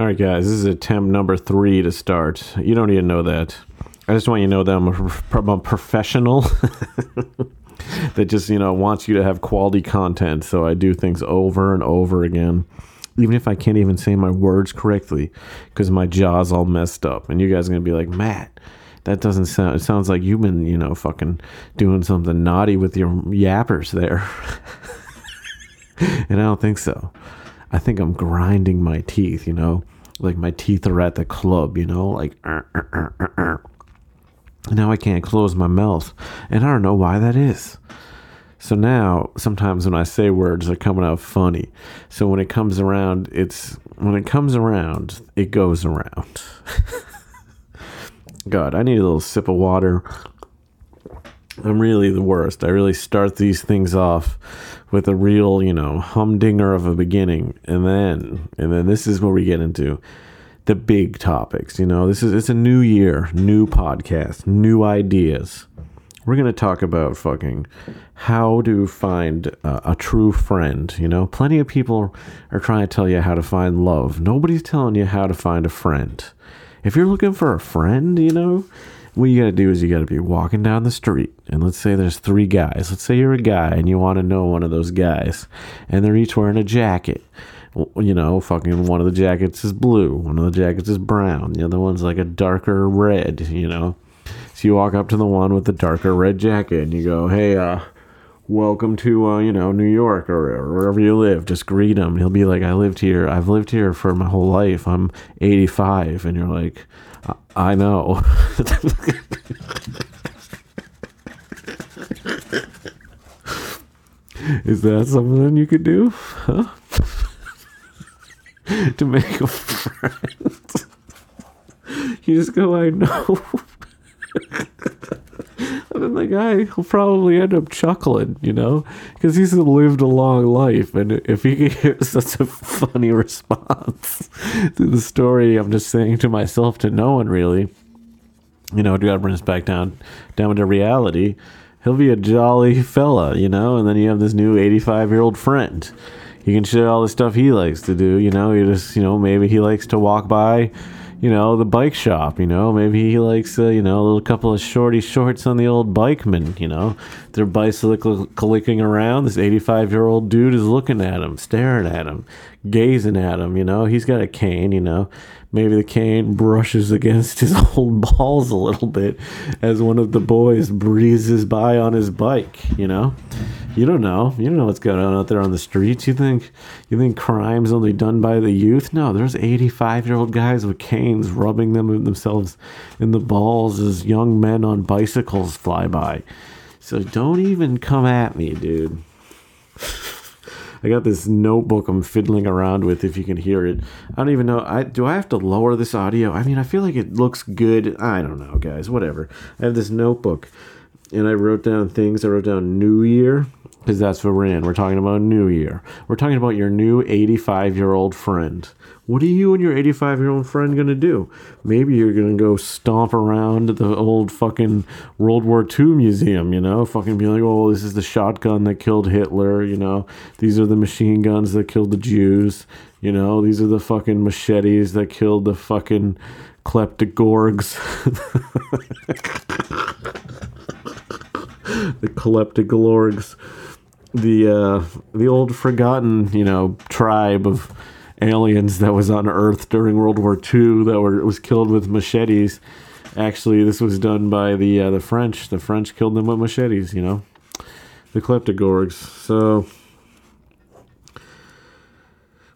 All right, guys, this is attempt number three to start. You don't even know that. I just want you to know that I'm a, I'm a professional that just, you know, wants you to have quality content. So I do things over and over again, even if I can't even say my words correctly because my jaw's all messed up. And you guys are going to be like, Matt, that doesn't sound, it sounds like you've been, you know, fucking doing something naughty with your yappers there. and I don't think so. I think I'm grinding my teeth, you know, like my teeth are at the club, you know, like. Uh, uh, uh, now I can't close my mouth, and I don't know why that is. So now, sometimes when I say words, they're coming out funny. So when it comes around, it's when it comes around, it goes around. God, I need a little sip of water. I'm really the worst. I really start these things off with a real, you know, humdinger of a beginning, and then, and then this is where we get into the big topics. You know, this is it's a new year, new podcast, new ideas. We're gonna talk about fucking how to find a, a true friend. You know, plenty of people are trying to tell you how to find love. Nobody's telling you how to find a friend. If you're looking for a friend, you know, what you got to do is you got to be walking down the street and let's say there's three guys let's say you're a guy and you want to know one of those guys and they're each wearing a jacket you know fucking one of the jackets is blue one of the jackets is brown the other one's like a darker red you know so you walk up to the one with the darker red jacket and you go hey uh welcome to uh, you know New York or wherever you live. Just greet him. He'll be like, I lived here. I've lived here for my whole life. I'm 85, and you're like, I know. Is that something you could do? Huh? to make a friend. you just go, I know. And then the guy will probably end up chuckling, you know, because he's lived a long life. And if he gives such a funny response to the story, I'm just saying to myself, to no one really, you know, God brings back down, down to reality. He'll be a jolly fella, you know, and then you have this new 85 year old friend. You can share all the stuff he likes to do, you know. You just, you know, maybe he likes to walk by you know, the bike shop, you know, maybe he likes, uh, you know, a little couple of shorty shorts on the old bikeman, you know, they're bicycle clicking around. This 85 year old dude is looking at him, staring at him, gazing at him, you know, he's got a cane, you know, maybe the cane brushes against his old balls a little bit as one of the boys breezes by on his bike, you know. You don't know. You don't know what's going on out there on the streets. You think you think crime's only done by the youth? No, there's 85 year old guys with canes rubbing them themselves in the balls as young men on bicycles fly by. So don't even come at me, dude. I got this notebook I'm fiddling around with. If you can hear it, I don't even know. I do I have to lower this audio? I mean, I feel like it looks good. I don't know, guys. Whatever. I have this notebook, and I wrote down things. I wrote down New Year because that's what we're in. We're talking about New Year. We're talking about your new 85 year old friend. What are you and your 85 year old friend going to do? Maybe you're going to go stomp around the old fucking World War II museum, you know? Fucking be like, oh, this is the shotgun that killed Hitler, you know? These are the machine guns that killed the Jews, you know? These are the fucking machetes that killed the fucking kleptogorgs. the kleptogorgs the uh, the old forgotten you know tribe of aliens that was on Earth during World War II that were was killed with machetes. Actually, this was done by the uh, the French. The French killed them with machetes. You know, the kleptogorgs. So.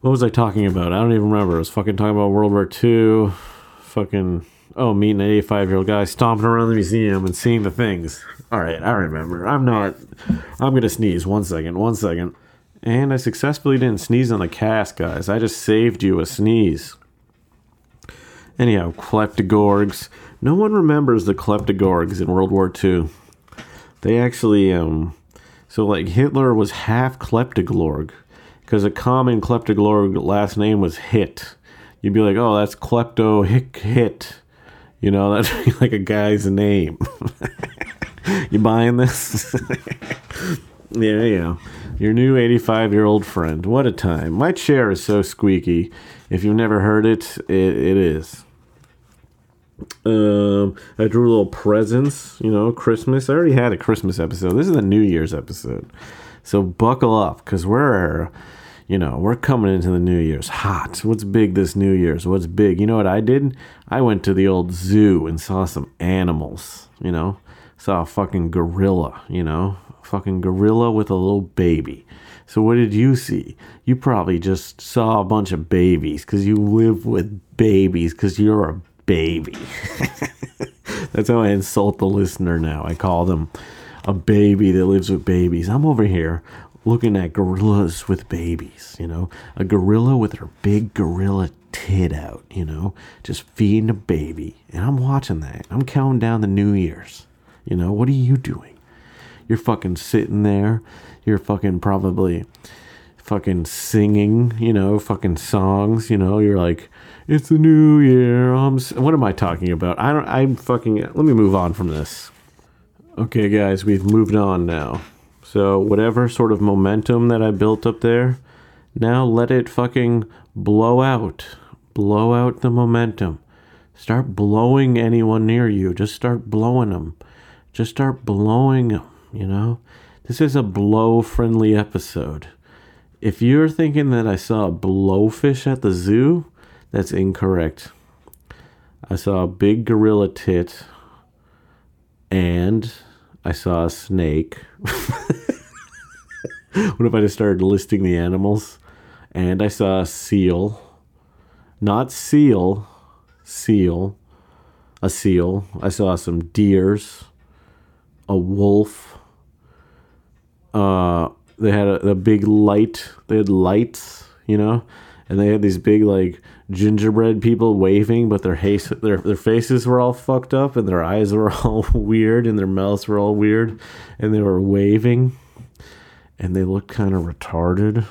What was I talking about? I don't even remember. I was fucking talking about World War II. Fucking oh, meeting an 85 year old guy stomping around the museum and seeing the things. All right, I remember. I'm not. I'm going to sneeze. One second. One second. And I successfully didn't sneeze on the cast, guys. I just saved you a sneeze. Anyhow, kleptogorgs. No one remembers the kleptogorgs in World War II. They actually, um, so like Hitler was half kleptogorg because a common kleptogorg last name was Hit. You'd be like, oh, that's klepto hit hit. You know, that's like a guy's name. you buying this? Yeah, yeah. Your new 85 year old friend. What a time. My chair is so squeaky. If you've never heard it, it, it is. Um, I drew little presents, you know, Christmas. I already had a Christmas episode. This is a New Year's episode. So buckle up because we're, you know, we're coming into the New Year's hot. What's big this New Year's? What's big? You know what I did? I went to the old zoo and saw some animals, you know, saw a fucking gorilla, you know, fucking gorilla with a little baby. So what did you see? You probably just saw a bunch of babies because you live with babies because you're a baby. That's how I insult the listener now. I call them a baby that lives with babies. I'm over here looking at gorillas with babies, you know, a gorilla with her big gorilla tit out, you know, just feeding a baby. And I'm watching that. I'm counting down the New Year's. You know, what are you doing? You're fucking sitting there. You're fucking probably fucking singing, you know, fucking songs, you know, you're like, it's the new year. I'm, what am I talking about? I don't, I'm fucking, let me move on from this. Okay, guys, we've moved on now. So, whatever sort of momentum that I built up there, now let it fucking blow out. Blow out the momentum. Start blowing anyone near you. Just start blowing them. Just start blowing them, you know? This is a blow friendly episode. If you're thinking that I saw a blowfish at the zoo, that's incorrect. I saw a big gorilla tit and I saw a snake. what if I just started listing the animals? And I saw a seal. Not seal, seal. A seal. I saw some deers. A wolf. Uh, they had a, a big light. They had lights, you know, and they had these big like gingerbread people waving, but their face their their faces were all fucked up and their eyes were all weird and their mouths were all weird, and they were waving, and they looked kind of retarded,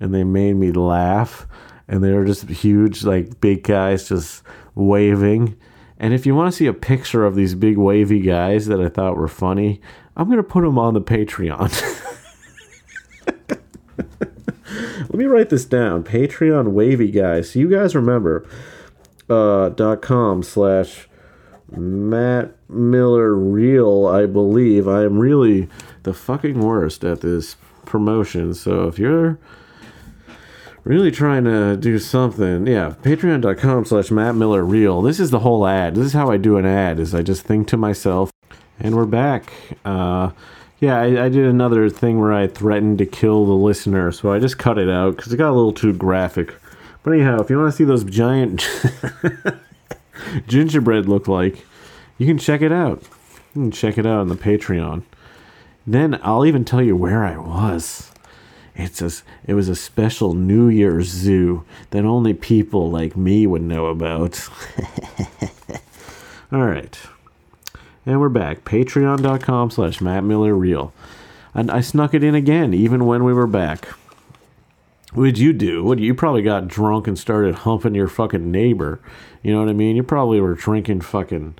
and they made me laugh, and they were just huge like big guys just waving. And if you want to see a picture of these big wavy guys that I thought were funny, I'm gonna put them on the Patreon. Let me write this down. Patreon wavy guys. So you guys remember uh, dot com slash Matt Miller Real. I believe I am really the fucking worst at this promotion. So if you're really trying to do something, yeah, patreon.com slash Matt Miller Real. This is the whole ad. This is how I do an ad. Is I just think to myself, and we're back. Uh, yeah, I, I, did another thing where I threatened to kill the listener, so I just cut it out because it got a little too graphic. But anyhow, if you want to see those giant gingerbread look like, you can check it out. You can check it out on the Patreon. Then I'll even tell you where I was. It's a, it was a special New Year's zoo that only people like me would know about. All right. And we're back. Patreon.com slash Matt Miller Real. And I snuck it in again, even when we were back. What did you do? What you probably got drunk and started humping your fucking neighbor. You know what I mean? You probably were drinking fucking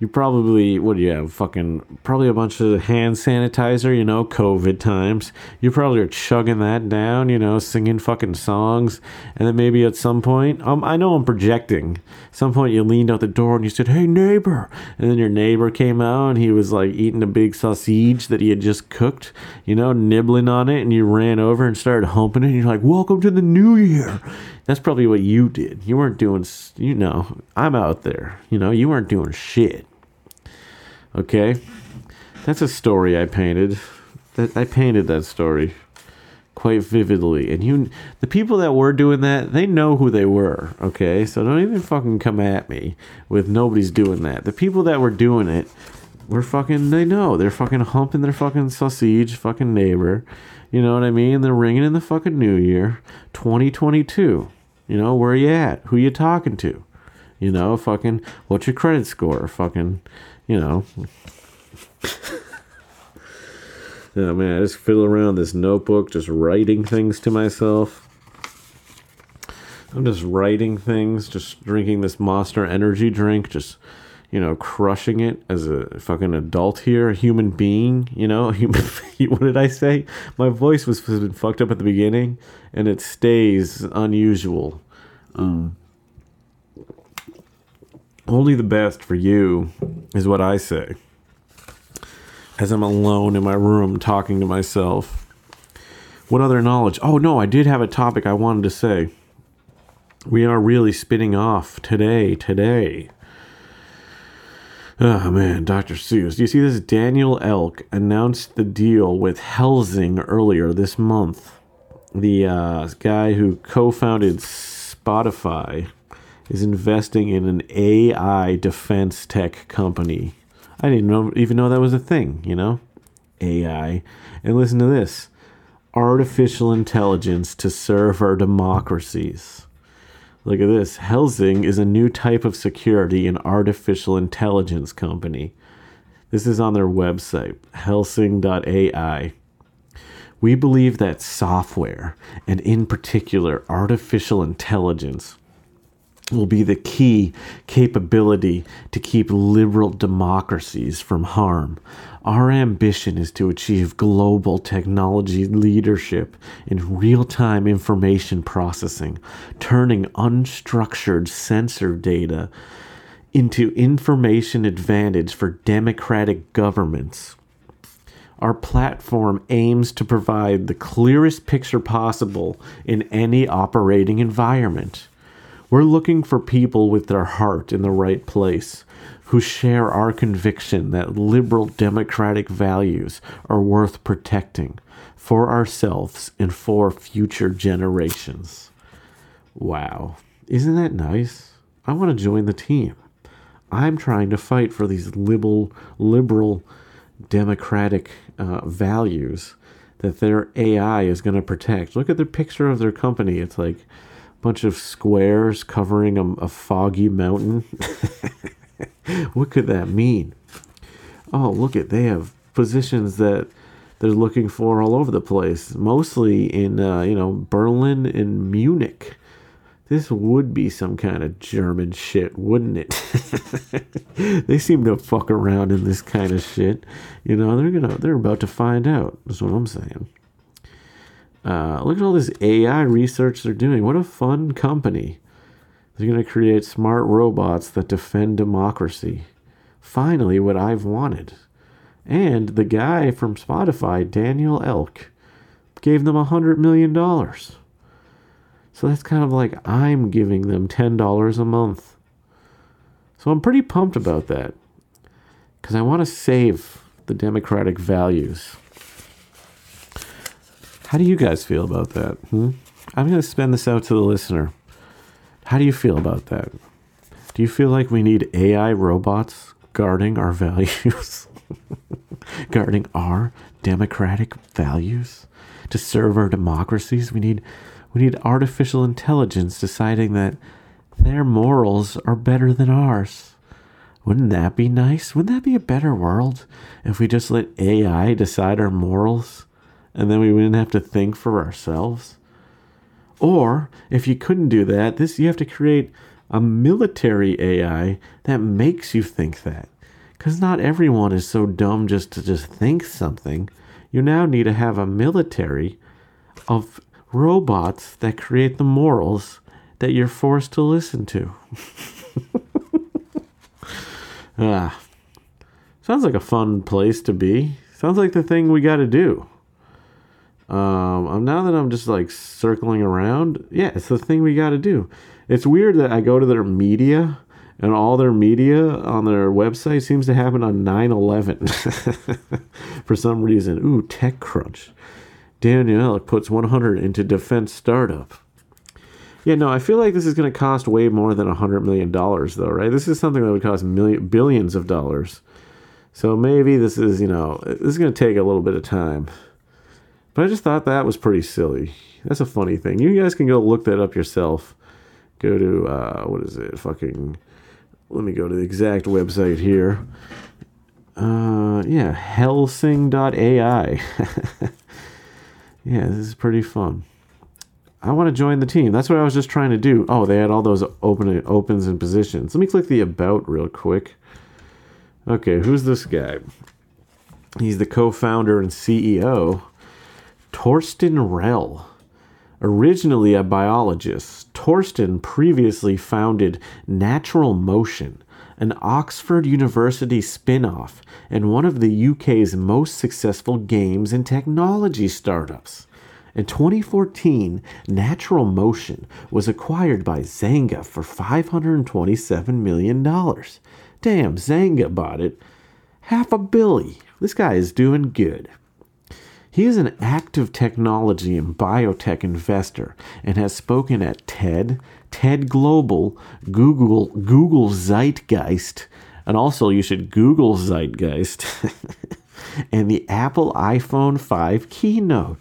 you probably what do you have fucking probably a bunch of hand sanitizer you know covid times. You probably are chugging that down you know singing fucking songs. And then maybe at some point um, i know i'm projecting. Some point you leaned out the door and you said hey neighbor. And then your neighbor came out and he was like eating a big sausage that he had just cooked you know nibbling on it. And you ran over and started humping it. And you're like welcome to the new year that's probably what you did. You weren't doing, you know, I'm out there. You know, you weren't doing shit. Okay? That's a story I painted. That I painted that story quite vividly. And you the people that were doing that, they know who they were, okay? So don't even fucking come at me with nobody's doing that. The people that were doing it were fucking they know. They're fucking humping their fucking sausage fucking neighbor. You know what I mean? They're ringing in the fucking new year, 2022. You know, where you at? Who you talking to? You know, fucking, what's your credit score? Fucking, you know. yeah, oh, man, I just fiddle around this notebook, just writing things to myself. I'm just writing things, just drinking this Monster energy drink, just, you know, crushing it as a fucking adult here, a human being, you know, human, what did I say? My voice was, was fucked up at the beginning and it stays unusual. Um, only the best for you is what I say. As I'm alone in my room talking to myself. What other knowledge? Oh, no, I did have a topic I wanted to say. We are really spinning off today, today. Oh man, Dr. Seuss. Do you see this? Daniel Ek announced the deal with Helsing earlier this month. The uh, guy who co founded Spotify is investing in an AI defense tech company. I didn't know, even know that was a thing, you know? AI. And listen to this artificial intelligence to serve our democracies. Look at this. Helsing is a new type of security and artificial intelligence company. This is on their website, helsing.ai. We believe that software, and in particular artificial intelligence, will be the key capability to keep liberal democracies from harm. Our ambition is to achieve global technology leadership in real time information processing, turning unstructured sensor data into information advantage for democratic governments. Our platform aims to provide the clearest picture possible in any operating environment. We're looking for people with their heart in the right place who share our conviction that liberal democratic values are worth protecting for ourselves and for future generations. Wow. Isn't that nice? I want to join the team. I'm trying to fight for these liberal, liberal democratic uh, values that their AI is going to protect. Look at the picture of their company. It's like bunch of squares covering a, a foggy mountain. what could that mean? Oh, look at they have positions that they're looking for all over the place, mostly in uh, you know Berlin and Munich. This would be some kind of German shit, wouldn't it? they seem to fuck around in this kind of shit. You know, they're gonna they're about to find out. That's what I'm saying. Uh, look at all this AI research they're doing. What a fun company. They're going to create smart robots that defend democracy. Finally, what I've wanted. And the guy from Spotify, Daniel Ek, gave them a $100 million. So that's kind of like I'm giving them $10 a month. So I'm pretty pumped about that. Because I want to save the democratic values. How do you guys feel about that? Hmm? I'm going to spend this out to the listener. How do you feel about that? Do you feel like we need AI robots guarding our values? guarding our democratic values to serve our democracies? We need we need artificial intelligence deciding that their morals are better than ours. Wouldn't that be nice? Wouldn't that be a better world if we just let AI decide our morals? And then we wouldn't have to think for ourselves. Or if you couldn't do that, this you have to create a military AI that makes you think that. Cuz not everyone is so dumb just to just think something. You now need to have a military of robots that create the morals that you're forced to listen to. ah. Sounds like a fun place to be. Sounds like the thing we got to do. Um, now that I'm just like circling around, yeah, it's the thing we got to do. It's weird that I go to their media and all their media on their website seems to happen on 9 11 for some reason. Ooh, TechCrunch. Daniel puts 100 into defense startup. Yeah, no, I feel like this is going to cost way more than $100 million, though, right? This is something that would cost million, billions of dollars. So maybe this is, you know, this is going to take a little bit of time. But I just thought that was pretty silly. That's a funny thing. You guys can go look that up yourself. Go to uh, what is it? Fucking. Let me go to the exact website here. Uh, yeah, helsing.ai. yeah, this is pretty fun. I want to join the team. That's what I was just trying to do. Oh, they had all those open opens and positions. Let me click the about real quick. Okay, who's this guy? He's the co founder and CEO, Torsten Reil. Originally a biologist, Torsten previously founded Natural Motion, an Oxford University spin off and one of the UK's most successful games and technology startups. In 2014, Natural Motion was acquired by Zynga for $527 million. Damn, Zynga bought it. Half a billy. This guy is doing good. He is an active technology and biotech investor and has spoken at TED, TED Global, Google, Google Zeitgeist, and also you should Google Zeitgeist, and the Apple iPhone 5 keynote.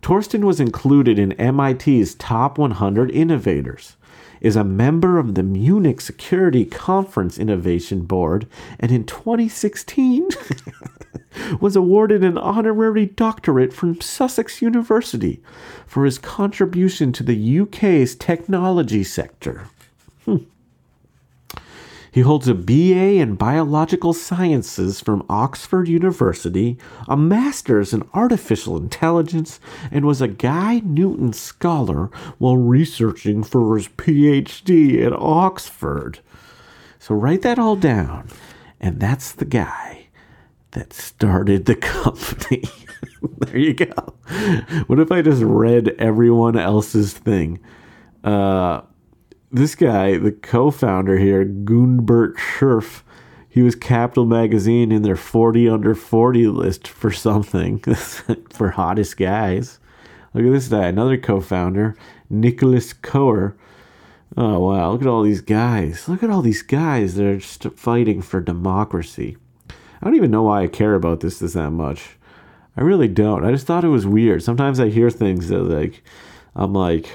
Torsten was included in MIT's top 100 innovators, is a member of the Munich Security Conference Innovation Board, and in 2016 was awarded an honorary doctorate from Sussex University for his contribution to the UK's technology sector. Hmm. He holds a BA in Biological Sciences from Oxford University, a Master's in Artificial Intelligence, and was a Guy Newton Scholar while researching for his PhD at Oxford. So write that all down. And that's the guy that started the company. there you go. What if I just read everyone else's thing? Uh, this guy, the co-founder here, Gundbert Scherf, he was Capital Magazine in their 40 under 40 list for something for hottest guys. Look at this guy, another co-founder, Nicholas Coer. Oh wow, look at all these guys. Look at all these guys that are just fighting for democracy. I don't even know why I care about this this that much. I really don't. I just thought it was weird. Sometimes I hear things that like I'm like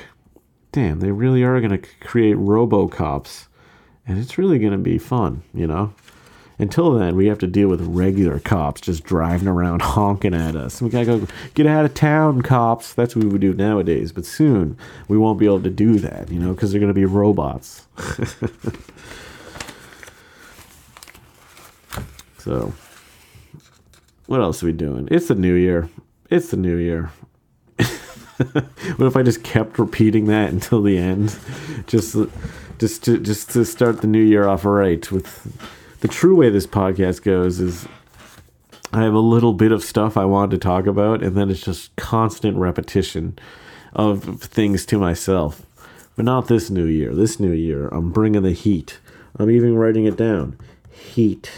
damn, they really are to create RoboCops, and it's really to be fun, you know. Until then, we have to deal with regular cops just driving around honking at us. We gotta go get out of town, cops. That's what we would do nowadays. But soon, we won't be able to do that, you know, because they're gonna be robots. so, what else are we doing? It's the new year. It's the new year. what if I just kept repeating that until the end, just just to just to start the new year off right? With the true way this podcast goes is, I have a little bit of stuff I want to talk about, and then it's just constant repetition of things to myself. But not this new year. This new year, I'm bringing the heat. I'm even writing it down. Heat.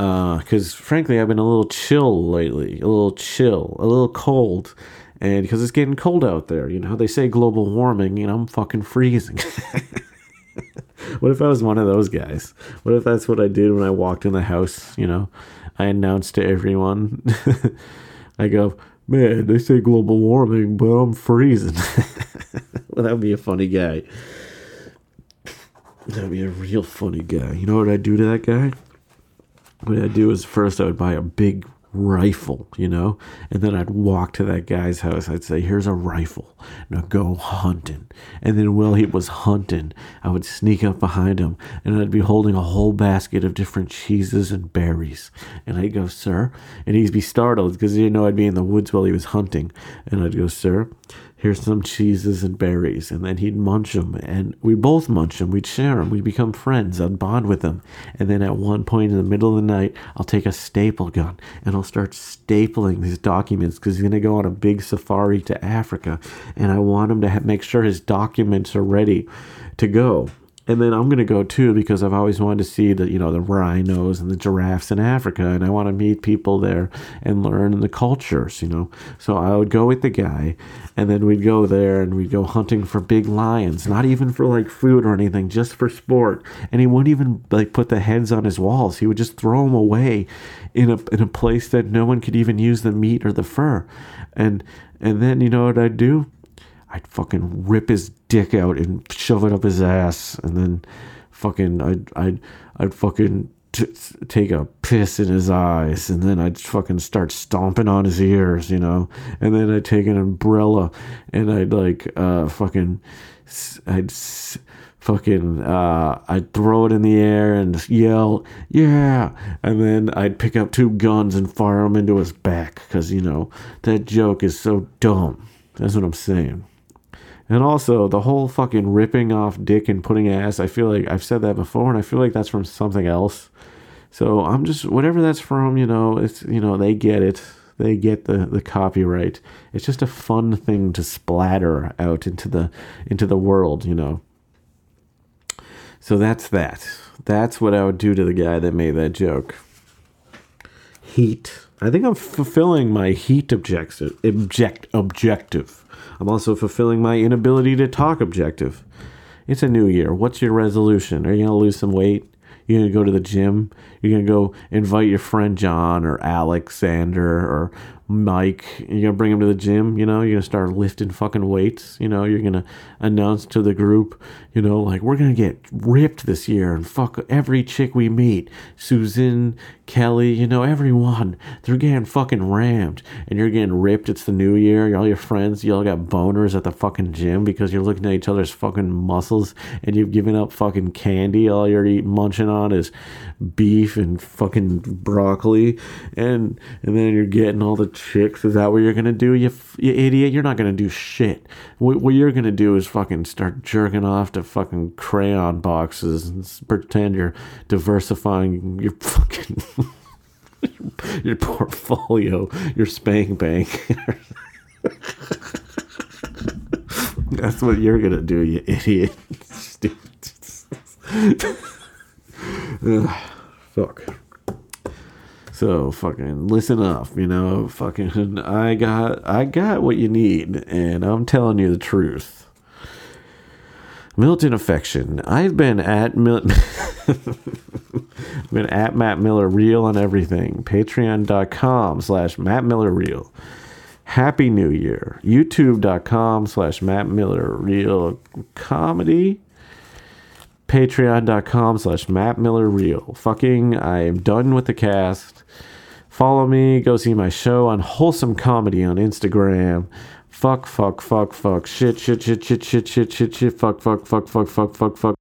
Because uh, frankly, I've been a little chill lately. A little chill. A little cold and because it's getting cold out there, you know, they say global warming, and I'm fucking freezing. what if I was one of those guys? What if that's what I did when I walked in the house? You know, I announced to everyone, I go, man, they say global warming, but I'm freezing. well, that would be a funny guy. That would be a real funny guy. You know what I'd do to that guy? What I'd do is first I would buy a big rifle, you know? And then I'd walk to that guy's house. I'd say, Here's a rifle. Now go hunting. And then while he was hunting, I would sneak up behind him and I'd be holding a whole basket of different cheeses and berries. And I'd go, Sir. And he'd be startled because he didn't know I'd be in the woods while he was hunting. And I'd go, Sir, here's some cheeses and berries. And then he'd munch them, and we'd both munch them. We'd share them. We'd become friends. I'd bond with him. And then at one point in the middle of the night, I'll take a staple gun and I'll start stapling these documents because he's going to go on a big safari to Africa. And I want him to have, make sure his documents are ready to go and then I'm gonna go too because I've always wanted to see the you know the rhinos and the giraffes in Africa, and I want to meet people there and learn the cultures, you know. So I would go with the guy, and then we'd go there and we'd go hunting for big lions, not even for like food or anything, just for sport. And he wouldn't even like put the heads on his walls; he would just throw them away in a in a place that no one could even use the meat or the fur. And and then you know what I'd do? I'd fucking rip his dick out and shove it up his ass, and then fucking I'd I'd I'd fucking t- take a piss in his eyes, and then I'd fucking start stomping on his ears, you know, and then I'd take an umbrella and I'd like uh fucking I'd fucking uh, I'd throw it in the air and yell, yeah, and then I'd pick up two guns and fire them into his back because you know that joke is so dumb. That's what I'm saying. And also the whole fucking ripping off dick and putting ass. I feel like I've said that before, and I feel like that's from something else. So I'm just whatever that's from. You know, it's you know they get it. They get the, the copyright. It's just a fun thing to splatter out into the into the world, you know. So that's that. That's what I would do to the guy that made that joke. Heat. I think I'm fulfilling my heat objective. Object objective. I'm also fulfilling my inability to talk objective. It's a new year. What's your resolution? Are you gonna lose some weight? You're gonna go to the gym. You're gonna go invite your friend John or Alexander or Mike. You're gonna bring him to the gym. You know, you're gonna start lifting fucking weights. You know, you're gonna announce to the group. You know, like we're gonna get ripped this year and fuck every chick we meet. Susan, Kelly, you know, everyone. They're getting fucking rammed and you're getting ripped. It's the new year. All your friends, you all got boners at the fucking gym because you're looking at each other's fucking muscles and you've given up fucking candy. All you're eating, munching on is beef and fucking broccoli. And, and then you're getting all the chicks. Is that what you're gonna do, you, you idiot? You're not gonna do shit. What, what you're gonna do is fucking start jerking off to fucking crayon boxes and pretend you're diversifying your fucking your portfolio, your spank bank. That's what you're gonna do, you idiot. Ugh, fuck. So fucking listen up, you know, fucking I got I got what you need and I'm telling you the truth. Milton affection. I've been at Mil- been at Matt Miller Real on everything. Patreon.com slash Matt Miller Real. Happy New Year. YouTube.com slash Matt Miller Real Comedy patreon.com slash Matt Miller Real. Fucking, I am done with the cast. Follow me. Go see my show on Wholesome Comedy on Instagram. Fuck, fuck, fuck, fuck, shit, shit, shit, shit, shit, shit, shit, shit, fuck, fuck, fuck, fuck, fuck, fuck, fuck.